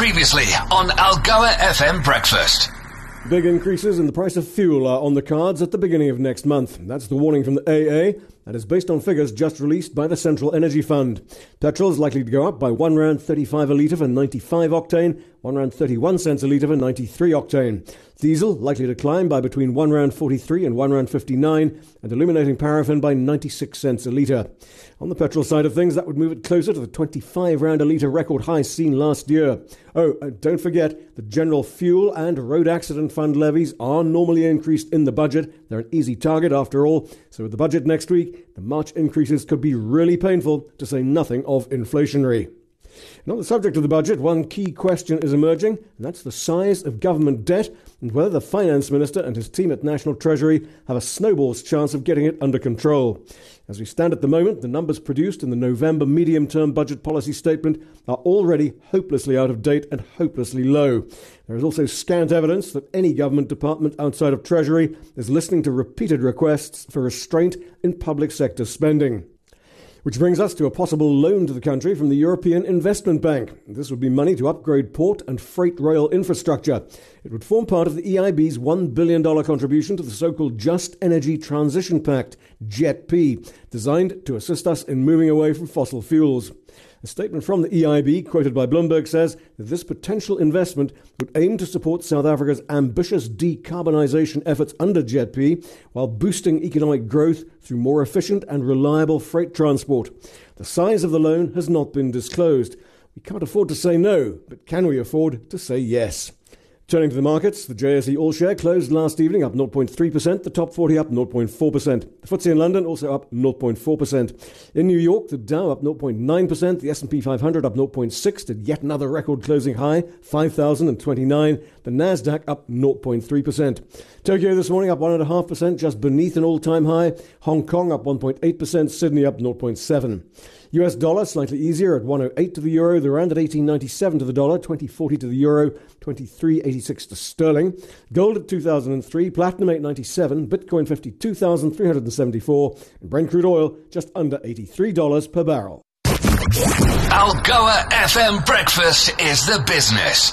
Previously on Algoa FM Breakfast. Big increases in the price of fuel are on the cards at the beginning of next month. That's the warning from the AA, and is based on figures just released by the Central Energy Fund. Petrol is likely to go up by one rand 35 a litre for 95 octane, one rand 31 cents a litre for 93 octane. Diesel likely to climb by between one rand 43 and one rand 59, and illuminating paraffin by 96 cents a litre. On the petrol side of things, that would move it closer to the 25 rand a litre record high seen last year. Oh, and don't forget the general fuel and road accident fund levies are normally increased in the budget. They're an easy target after all. So with the budget next week, the March increases could be really painful, to say nothing of inflationary. And on the subject of the budget, one key question is emerging, and that's the size of government debt and whether the Finance Minister and his team at National Treasury have a snowball's chance of getting it under control. As we stand at the moment, the numbers produced in the November medium term budget policy statement are already hopelessly out of date and hopelessly low. There is also scant evidence that any government department outside of Treasury is listening to repeated requests for restraint in public sector spending. Which brings us to a possible loan to the country from the European Investment Bank. This would be money to upgrade port and freight rail infrastructure. It would form part of the EIB's $1 billion contribution to the so called Just Energy Transition Pact, JETP, designed to assist us in moving away from fossil fuels. A statement from the EIB, quoted by Bloomberg, says that this potential investment would aim to support South Africa's ambitious decarbonisation efforts under JETP while boosting economic growth through more efficient and reliable freight transport. The size of the loan has not been disclosed. We can't afford to say no, but can we afford to say yes? Turning to the markets, the JSE All Share closed last evening up 0.3%, the top 40 up 0.4%. The FTSE in London also up 0.4%. In New York, the Dow up 0.9%, the S&P 500 up 0.6 to yet another record closing high, 5,029. The Nasdaq up 0.3%. Tokyo this morning up 1.5%, just beneath an all-time high. Hong Kong up 1.8%, Sydney up 0.7. US dollar slightly easier at 108 to the euro, the rand at 1897 to the dollar, 2040 to the euro, 2386 to sterling. Gold at 2003, platinum 897, Bitcoin 52,374, and Brent crude oil just under $83 per barrel. Algoa FM breakfast is the business.